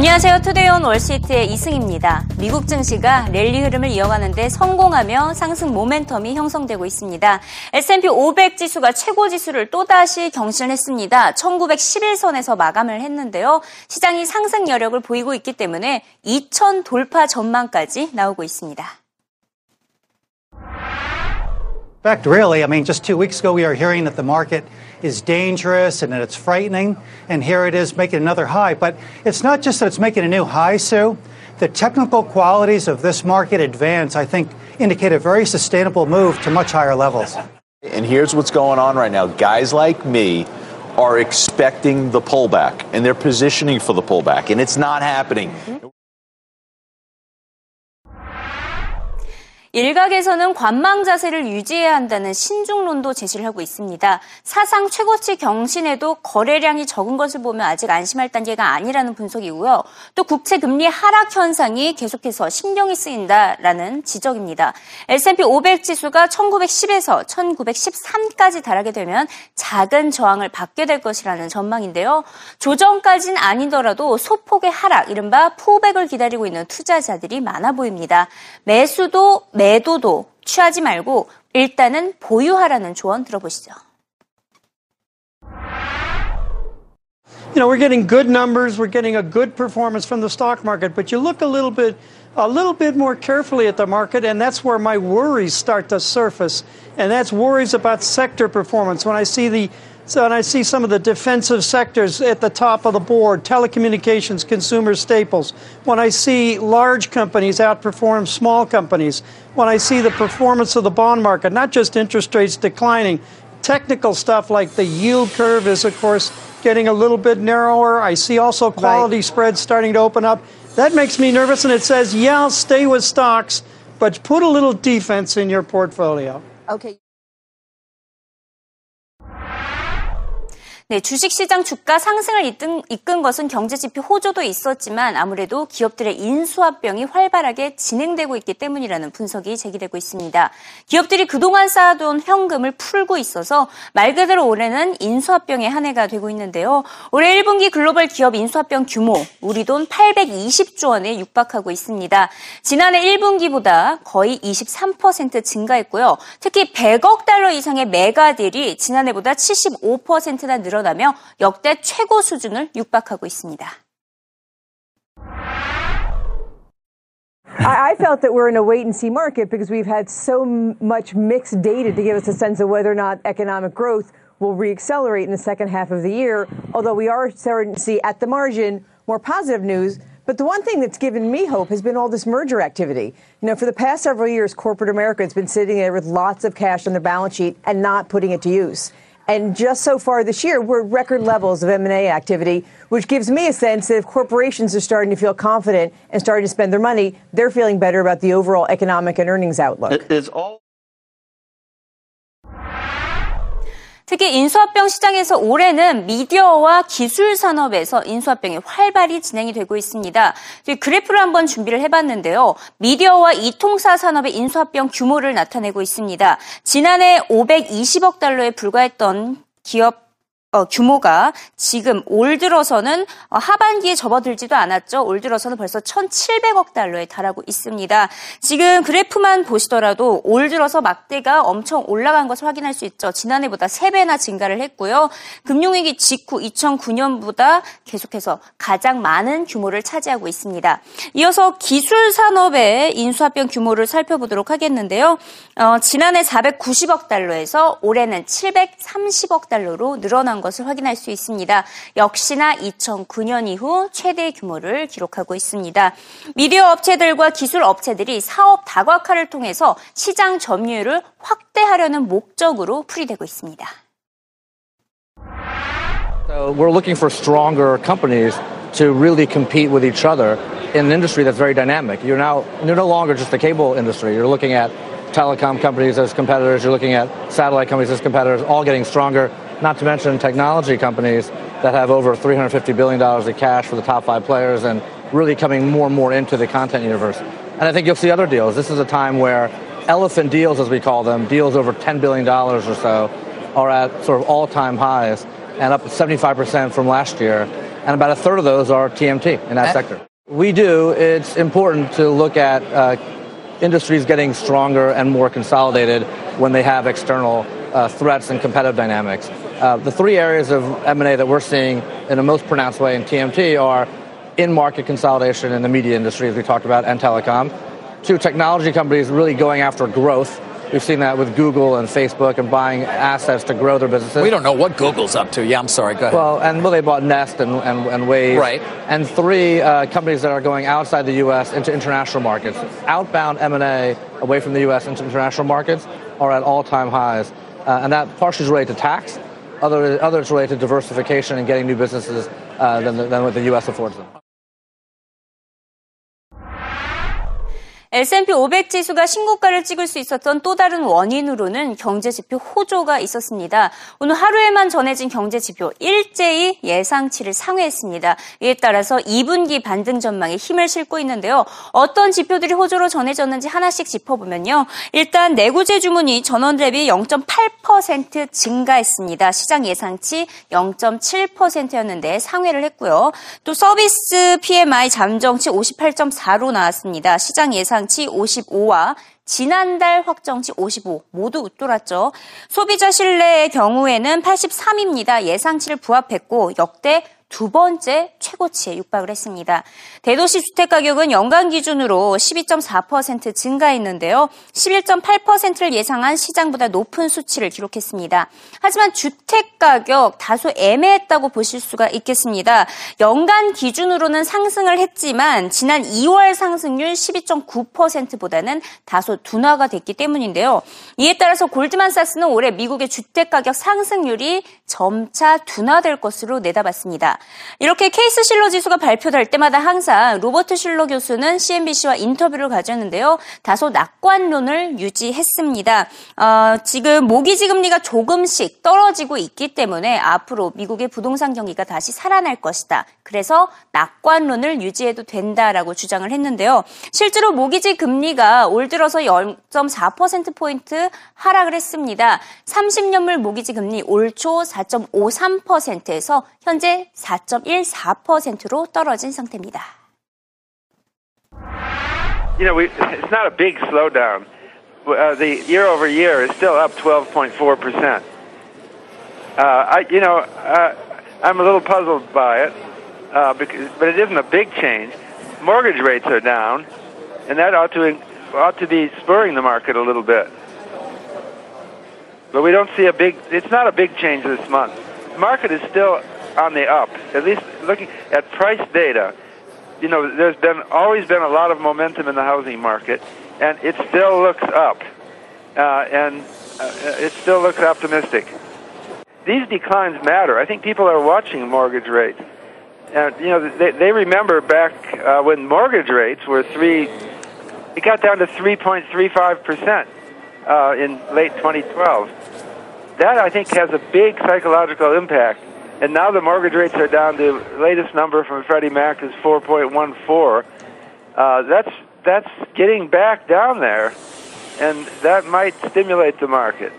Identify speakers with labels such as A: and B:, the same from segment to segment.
A: 안녕하세요. 투데이온 월시트의 이승입니다. 미국 증시가 랠리 흐름을 이어가는데 성공하며 상승 모멘텀이 형성되고 있습니다. S&P 500 지수가 최고 지수를 또다시 경신했습니다. 1911선에서 마감을 했는데요. 시장이 상승 여력을 보이고 있기 때문에 2000 돌파 전망까지 나오고 있습니다.
B: In fact, really, I mean, just two weeks ago, we were hearing that the market is dangerous and that it's frightening, and here it is making another high. But it's not just that it's making a new high, Sue. The technical qualities of this market advance, I think, indicate a very sustainable move to much higher levels.
C: And here's what's going on right now guys like me are expecting the pullback, and they're positioning for the pullback, and it's not happening. Mm-hmm.
A: 일각에서는 관망 자세를 유지해야 한다는 신중론도 제시를 하고 있습니다. 사상 최고치 경신에도 거래량이 적은 것을 보면 아직 안심할 단계가 아니라는 분석이고요. 또 국채 금리 하락 현상이 계속해서 신경이 쓰인다라는 지적입니다. S&P 500 지수가 1910에서 1913까지 달하게 되면 작은 저항을 받게 될 것이라는 전망인데요. 조정까지는 아니더라도 소폭의 하락, 이른바 푸백을 기다리고 있는 투자자들이 많아 보입니다. 매수도 매도도 취하지 말고 일단은 보유하라는 조언 들어보시죠.
D: You know, we're getting good numbers, we're getting a good performance from the stock market, but you look a little bit a little bit more carefully at the market, and that's where my worries start to surface. And that's worries about sector performance. When I see the so, and I see some of the defensive sectors at the top of the board telecommunications, consumer staples. When I see large companies outperform small companies. When I see the performance of the bond market, not just interest rates declining, technical stuff like the yield curve is, of course, getting a little bit narrower. I see also quality right. spreads starting to open up. That makes me nervous, and it says, yeah, stay with stocks, but put a little defense in your portfolio.
A: Okay. 네, 주식시장 주가 상승을 이끈, 이끈 것은 경제지표 호조도 있었지만 아무래도 기업들의 인수합병이 활발하게 진행되고 있기 때문이라는 분석이 제기되고 있습니다. 기업들이 그동안 쌓아둔 현금을 풀고 있어서 말 그대로 올해는 인수합병의 한 해가 되고 있는데요. 올해 1분기 글로벌 기업 인수합병 규모 우리 돈 820조 원에 육박하고 있습니다. 지난해 1분기보다 거의 23% 증가했고요. 특히 100억 달러 이상의 mega deal이 지난해보다 75%나 늘어 늘어나며 역대 최고 수준을 육박하고 있습니다.
E: I, felt that we're in a wait and see market because we've had so much mixed data to give us a sense of whether or not economic growth will reaccelerate in the second half of the year. Although we are starting to see at the margin more positive news. But the one thing that's given me hope has been all this merger activity. You know, for the past several years, corporate America has been sitting there with lots of cash on their balance sheet and not putting it to use. And just so far this year, we're at record levels of M&A activity, which gives me a sense that if corporations are starting to feel confident and starting to spend their money, they're feeling better about the overall economic and earnings outlook.
A: 특히 인수합병 시장에서 올해는 미디어와 기술 산업에서 인수합병이 활발히 진행이 되고 있습니다. 그래프를 한번 준비를 해봤는데요. 미디어와 이통사 산업의 인수합병 규모를 나타내고 있습니다. 지난해 520억 달러에 불과했던 기업 어, 규모가 지금 올 들어서는 어, 하반기에 접어들지도 않았죠. 올 들어서는 벌써 1,700억 달러에 달하고 있습니다. 지금 그래프만 보시더라도 올 들어서 막대가 엄청 올라간 것을 확인할 수 있죠. 지난해보다 3배나 증가를 했고요. 금융위기 직후 2009년보다 계속해서 가장 많은 규모를 차지하고 있습니다. 이어서 기술 산업의 인수합병 규모를 살펴보도록 하겠는데요. 어, 지난해 490억 달러에서 올해는 730억 달러로 늘어난 것을 확인할 수 있습니다. 역시나 2009년 이후 최대 규모를 기록하고 있습니다. 미디어 업체들과 기술 업체들이 사업 다각화를 통해서 시장 점유율을 확대하려는 목적으로 풀이되고 있습니다.
F: So we're looking for stronger companies to really compete with each other in an industry that's very dynamic. You're now you're no longer just the cable industry. You're looking at telecom companies as competitors. You're looking at satellite companies as competitors, all getting stronger not to mention technology companies that have over $350 billion in cash for the top five players and really coming more and more into the content universe. And I think you'll see other deals. This is a time where elephant deals, as we call them, deals over $10 billion or so, are at sort of all time highs and up 75% from last year. and about a third of those are TMT in that sector. We do. It's important to look at uh, industries getting stronger and more consolidated when they have external uh, threats and competitive dynamics. Uh, the three areas of M&A that we're seeing in the most pronounced way in TMT are in-market consolidation in the media industry, as we talked about, and telecom. Two, technology companies really going after growth We've seen that with Google and Facebook and buying assets to grow their businesses.
G: We don't know what Google's up to. Yeah, I'm sorry. Go ahead.
F: Well, and well, they bought Nest and, and, and Waze.
G: Right.
F: And three, uh, companies that are going outside the U.S. into international markets. Outbound M&A away from the U.S. into international markets are at all-time highs. Uh, and that partially is related to tax. Other, others related to diversification and getting new businesses uh, than, than what the U.S. affords them.
A: S&P 500 지수가 신고가를 찍을 수 있었던 또 다른 원인으로는 경제 지표 호조가 있었습니다. 오늘 하루에만 전해진 경제 지표 일제히 예상치를 상회했습니다. 이에 따라서 2분기 반등 전망에 힘을 싣고 있는데요. 어떤 지표들이 호조로 전해졌는지 하나씩 짚어보면요. 일단 내구재 주문이 전원 대비 0.8% 증가했습니다. 시장 예상치 0.7%였는데 상회를 했고요. 또 서비스 PMI 잠정치 58.4로 나왔습니다. 시장 예상 예상치 55와 지난달 확정치 55 모두 웃돌았죠. 소비자 신뢰의 경우에는 83입니다. 예상치를 부합했고 역대 두 번째 최고치에 육박을 했습니다. 대도시 주택 가격은 연간 기준으로 12.4% 증가했는데요. 11.8%를 예상한 시장보다 높은 수치를 기록했습니다. 하지만 주택 가격 다소 애매했다고 보실 수가 있겠습니다. 연간 기준으로는 상승을 했지만 지난 2월 상승률 12.9%보다는 다소 둔화가 됐기 때문인데요. 이에 따라서 골드만삭스는 올해 미국의 주택 가격 상승률이 점차 둔화될 것으로 내다봤습니다. 이렇게 케이스 실러 지수가 발표될 때마다 항상 로버트 실러 교수는 CNBC와 인터뷰를 가졌는데요. 다소 낙관론을 유지했습니다. 어, 지금 모기지 금리가 조금씩 떨어지고 있기 때문에 앞으로 미국의 부동산 경기가 다시 살아날 것이다. 그래서 낙관론을 유지해도 된다라고 주장을 했는데요. 실제로 모기지 금리가 올 들어서 0.4%포인트 하락을 했습니다. 30년물 모기지 금리 올 초 4.53%에서 현재 4.14%로 떨어진 상태입니다.
H: You know, we, it's not a big slowdown. Uh, the year over year is still up 12.4 percent. Uh, I, you know, uh, I'm a little puzzled by it, uh, because, but it isn't a big change. Mortgage rates are down, and that ought to ought to be spurring the market a little bit. But we don't see a big. It's not a big change this month. The market is still on the up. At least looking at price data, you know, there's been always been a lot of momentum in the housing market, and it still looks up, uh, and uh, it still looks optimistic. These declines matter. I think people are watching mortgage rates, and you know, they, they remember back uh, when mortgage rates were three. It got down to 3.35 percent uh, in late 2012. That I think has a big psychological impact and now the mortgage rates are down. The latest number from Freddie Mac is 4.14. Uh, that's that's getting back down there, and that might stimulate the market.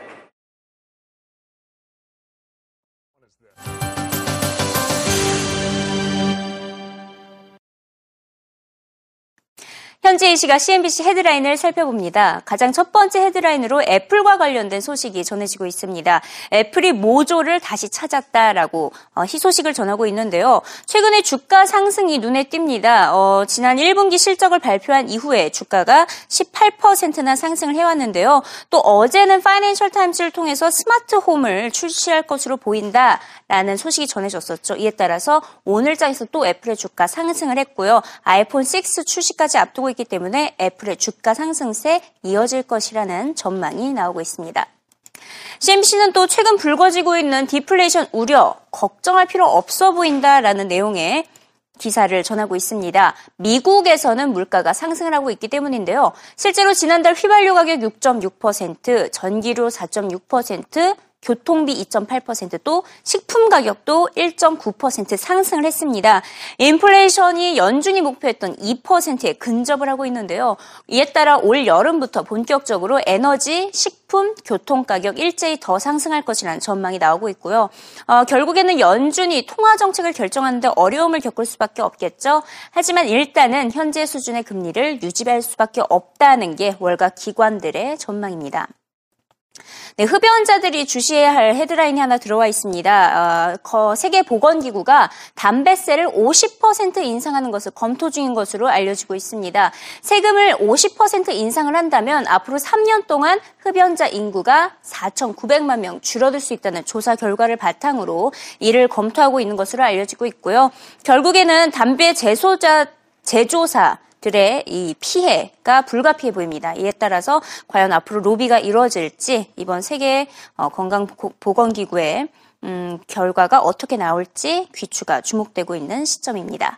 A: 현재 이 시각 CNBC 헤드라인을 살펴봅니다. 가장 첫 번째 헤드라인으로 애플과 관련된 소식이 전해지고 있습니다. 애플이 mojo를 다시 찾았다라고 어, 희소식을 전하고 있는데요. 최근에 주가 상승이 눈에 띕니다. 어, 지난 1분기 실적을 발표한 이후에 주가가 18%나 상승을 해왔는데요. 또 어제는 파이낸셜 타임즈를 통해서 스마트 홈을 출시할 것으로 보인다라는 소식이 전해졌었죠. 이에 따라서 오늘장에서 또 애플의 주가 상승을 했고요. 아이폰 6 출시까지 앞두고 있기 때문에 애플의 주가 상승세 이어질 것이라는 전망이 나오고 있습니다. CNBC는 또 최근 불거지고 있는 디플레이션 우려, 걱정할 필요 없어 보인다라는 내용의 기사를 전하고 있습니다. 미국에서는 물가가 상승을 하고 있기 때문인데요. 실제로 지난달 휘발유 가격 6.6%, 전기료 4.6%, 교통비 2.8%또 식품 가격도 1.9% 상승을 했습니다. 인플레이션이 연준이 목표했던 2%에 근접을 하고 있는데요. 이에 따라 올 여름부터 본격적으로 에너지, 식품, 교통 가격 일제히 더 상승할 것이라는 전망이 나오고 있고요. 어, 결국에는 연준이 통화 정책을 결정하는데 어려움을 겪을 수밖에 없겠죠. 하지만 일단은 현재 수준의 금리를 유지할 수밖에 없다는 게 월가 기관들의 전망입니다. 네, 흡연자들이 주시해야 할 헤드라인이 하나 들어와 있습니다. 어, 세계보건기구가 담배세를 50% 인상하는 것을 검토 중인 것으로 알려지고 있습니다. 세금을 50% 인상을 한다면 앞으로 3년 동안 흡연자 인구가 4,900만 명 줄어들 수 있다는 조사 결과를 바탕으로 이를 검토하고 있는 것으로 알려지고 있고요. 결국에는 담배 제소자 제조사 들의 이 피해가 불가피해 보입니다. 이에 따라서 과연 앞으로 로비가 이루어질지 이번 세계 어, 건강보건기구의 음, 결과가 어떻게 나올지 귀추가 주목되고 있는 시점입니다.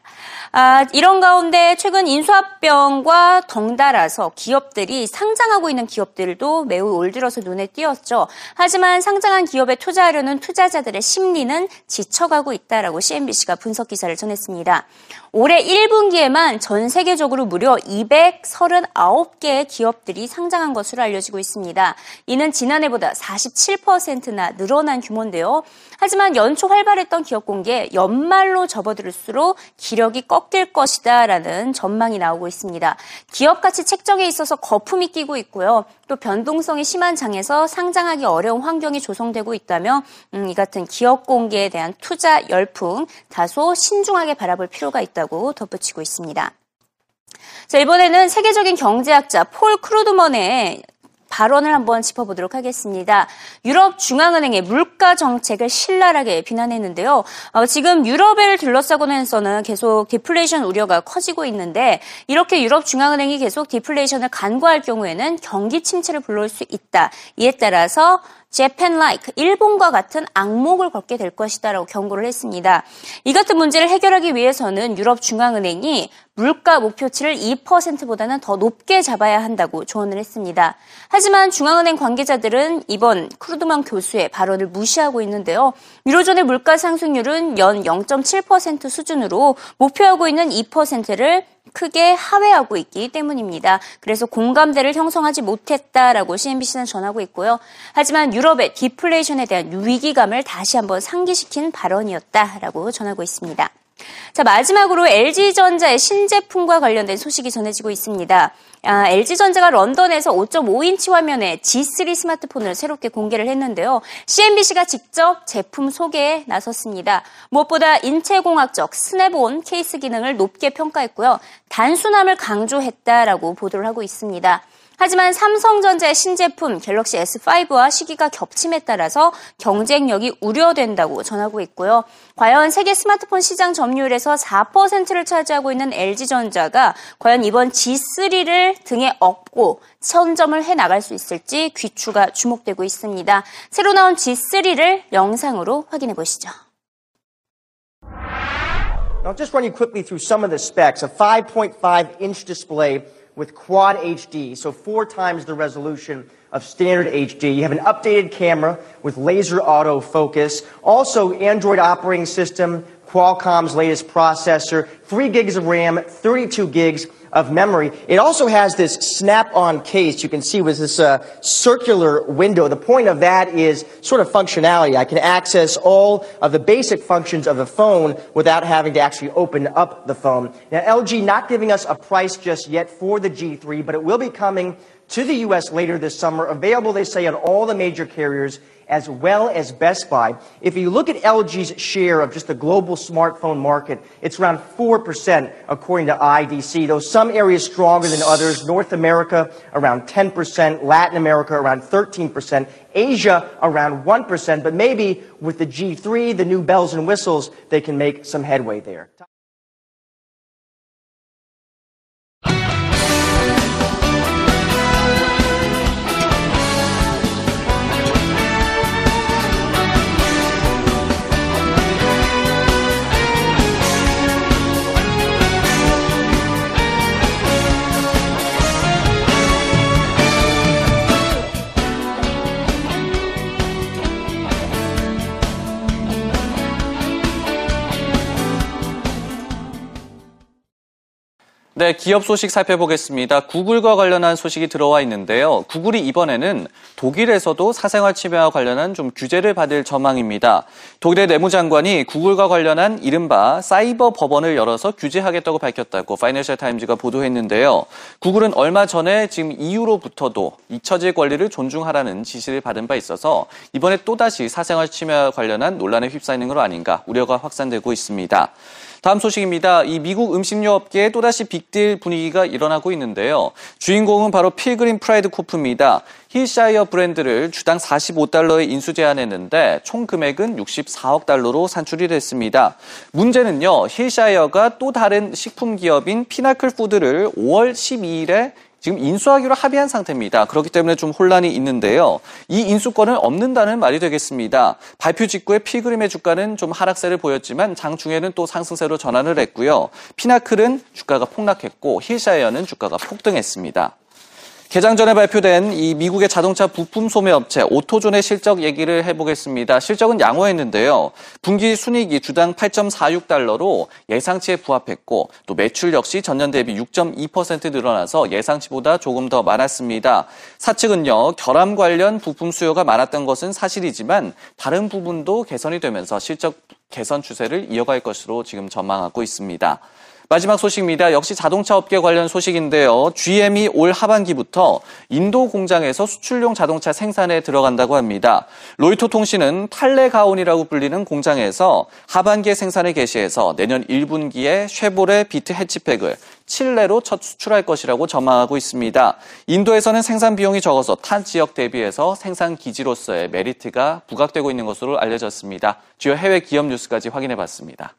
A: 아, 이런 가운데 최근 인수합병과 덩달아서 기업들이 상장하고 있는 기업들도 매우 올 들어서 눈에 띄었죠. 하지만 상장한 기업에 투자하려는 투자자들의 심리는 지쳐가고 있다라고 CNBC가 분석 기사를 전했습니다. 올해 1분기에만 전 세계적으로 무려 239개의 기업들이 상장한 것으로 알려지고 있습니다. 이는 지난해보다 47%나 늘어난 규모인데요. 하지만 연초 활발했던 기업 공개 연말로 접어들을수록 기력이 꺾일 것이다라는 전망이 나오고 있습니다. 기업 가치 책정에 있어서 거품이 끼고 있고요. 또 변동성이 심한 장에서 상장하기 어려운 환경이 조성되고 있다며 음, 이 같은 기업 공개에 대한 투자 열풍 다소 신중하게 바라볼 필요가 있다고 덧붙이고 있습니다. 자, 이번에는 세계적인 경제학자 폴 크루드먼의 발언을 한번 짚어보도록 하겠습니다. 유럽 중앙은행의 물가 정책을 신랄하게 비난했는데요. 어, 지금 유럽을 둘러싸고는서는 계속 디플레이션 우려가 커지고 있는데 이렇게 유럽 중앙은행이 계속 디플레이션을 간과할 경우에는 경기 침체를 불러올 수 있다. 이에 따라서 Japan like 일본과 같은 악목을 걷게 될 것이다라고 경고를 했습니다. 이 같은 문제를 해결하기 위해서는 유럽 중앙은행이 물가 목표치를 2%보다는 더 높게 잡아야 한다고 조언을 했습니다. 하지만 중앙은행 관계자들은 이번 크루드만 교수의 발언을 무시하고 있는데요. 유로존의 물가 상승률은 연 0.7% 수준으로 목표하고 있는 2%를 크게 하회하고 있기 때문입니다. 그래서 공감대를 형성하지 못했다라고 CNBC는 전하고 있고요. 하지만 유럽의 디플레이션에 대한 위기감을 다시 한번 상기시킨 발언이었다라고 전하고 있습니다. 자, 마지막으로 LG전자의 신제품과 관련된 소식이 전해지고 있습니다. 아, LG전자가 런던에서 5.5인치 화면의 G3 스마트폰을 새롭게 공개를 했는데요. CNBC가 직접 제품 소개에 나섰습니다. 무엇보다 인체공학적 스냅온 케이스 기능을 높게 평가했고요. 단순함을 강조했다라고 보도를 하고 있습니다. 하지만 삼성전자의 신제품 갤럭시 S5와 시기가 겹침에 따라서 경쟁력이 우려된다고 전하고 있고요. 과연 세계 스마트폰 시장 점유율에서 4%를 차지하고 있는 LG전자가 과연 이번 G3를 등에 업고 선점을 해 나갈 수 있을지 귀추가 주목되고 있습니다. 새로 나온 G3를 영상으로 확인해 보시죠.
I: I'll just run you quickly through some of the specs. A 5.5 inch display with quad HD, so four times the resolution of standard HD. You have an updated camera with laser autofocus. Also, Android operating system, Qualcomm's latest processor, 3 gigs of RAM, 32 gigs of memory. It also has this snap-on case you can see with this uh, circular window. The point of that is sort of functionality. I can access all of the basic functions of the phone without having to actually open up the phone. Now, LG not giving us a price just yet for the G3, but it will be coming to the U.S. later this summer. Available, they say, on all the major carriers as well as Best Buy. If you look at LG's share of just the global smartphone market, it's around 4% according to IDC, though some areas stronger than others. North America around 10%, Latin America around 13%, Asia around 1%, but maybe with the G3, the new bells and whistles, they can make some headway there.
J: 네, 기업 소식 살펴보겠습니다. 구글과 관련한 소식이 들어와 있는데요. 구글이 이번에는 독일에서도 사생활 침해와 관련한 좀 규제를 받을 전망입니다. 독일의 내무장관이 구글과 관련한 이른바 사이버 법원을 열어서 규제하겠다고 밝혔다고 파이낸셜 타임즈가 보도했는데요. 구글은 얼마 전에 지금 EU로부터도 잊혀질 권리를 존중하라는 지시를 받은 바 있어서 이번에 또다시 사생활 침해와 관련한 논란에 휩싸이는 것 아닌가 우려가 확산되고 있습니다. 다음 소식입니다. 이 미국 음식료 업계에 또다시 빅딜 분위기가 일어나고 있는데요. 주인공은 바로 필그림 프라이드 코프입니다. 힐샤이어 브랜드를 주당 45달러에 인수 제안했는데 총 금액은 64억 달러로 산출이 됐습니다. 문제는요. 힐샤이어가 또 다른 식품 기업인 피나클 푸드를 5월 12일에 지금 인수하기로 합의한 상태입니다. 그렇기 때문에 좀 혼란이 있는데요. 이 인수 건을 엎는다는 말이 되겠습니다. 발표 직후에 필그림의 주가는 좀 하락세를 보였지만 장중에는 또 상승세로 전환을 했고요. 피나클은 주가가 폭락했고 힐샤이어는 주가가 폭등했습니다. 개장 전에 발표된 이 미국의 자동차 부품 소매 업체 오토존의 실적 얘기를 해보겠습니다. 실적은 양호했는데요. 분기 순이익이 주당 8.46달러로 예상치에 부합했고 또 매출 역시 전년 대비 6.2% 늘어나서 예상치보다 조금 더 많았습니다. 사측은요. 결함 관련 부품 수요가 많았던 것은 사실이지만 다른 부분도 개선이 되면서 실적 개선 추세를 이어갈 것으로 지금 전망하고 있습니다. 마지막 소식입니다. 역시 자동차 업계 관련 소식인데요. GM이 올 하반기부터 인도 공장에서 수출용 자동차 생산에 들어간다고 합니다. 로이터 통신은 탈레가온이라고 불리는 공장에서 하반기에 생산을 개시해서 내년 1분기에 쉐보레 비트 해치백을 칠레로 첫 수출할 것이라고 전망하고 있습니다. 인도에서는 생산 비용이 적어서 타 지역 대비해서 생산 기지로서의 메리트가 부각되고 있는 것으로 알려졌습니다. 주요 해외 기업 뉴스까지 확인해 봤습니다.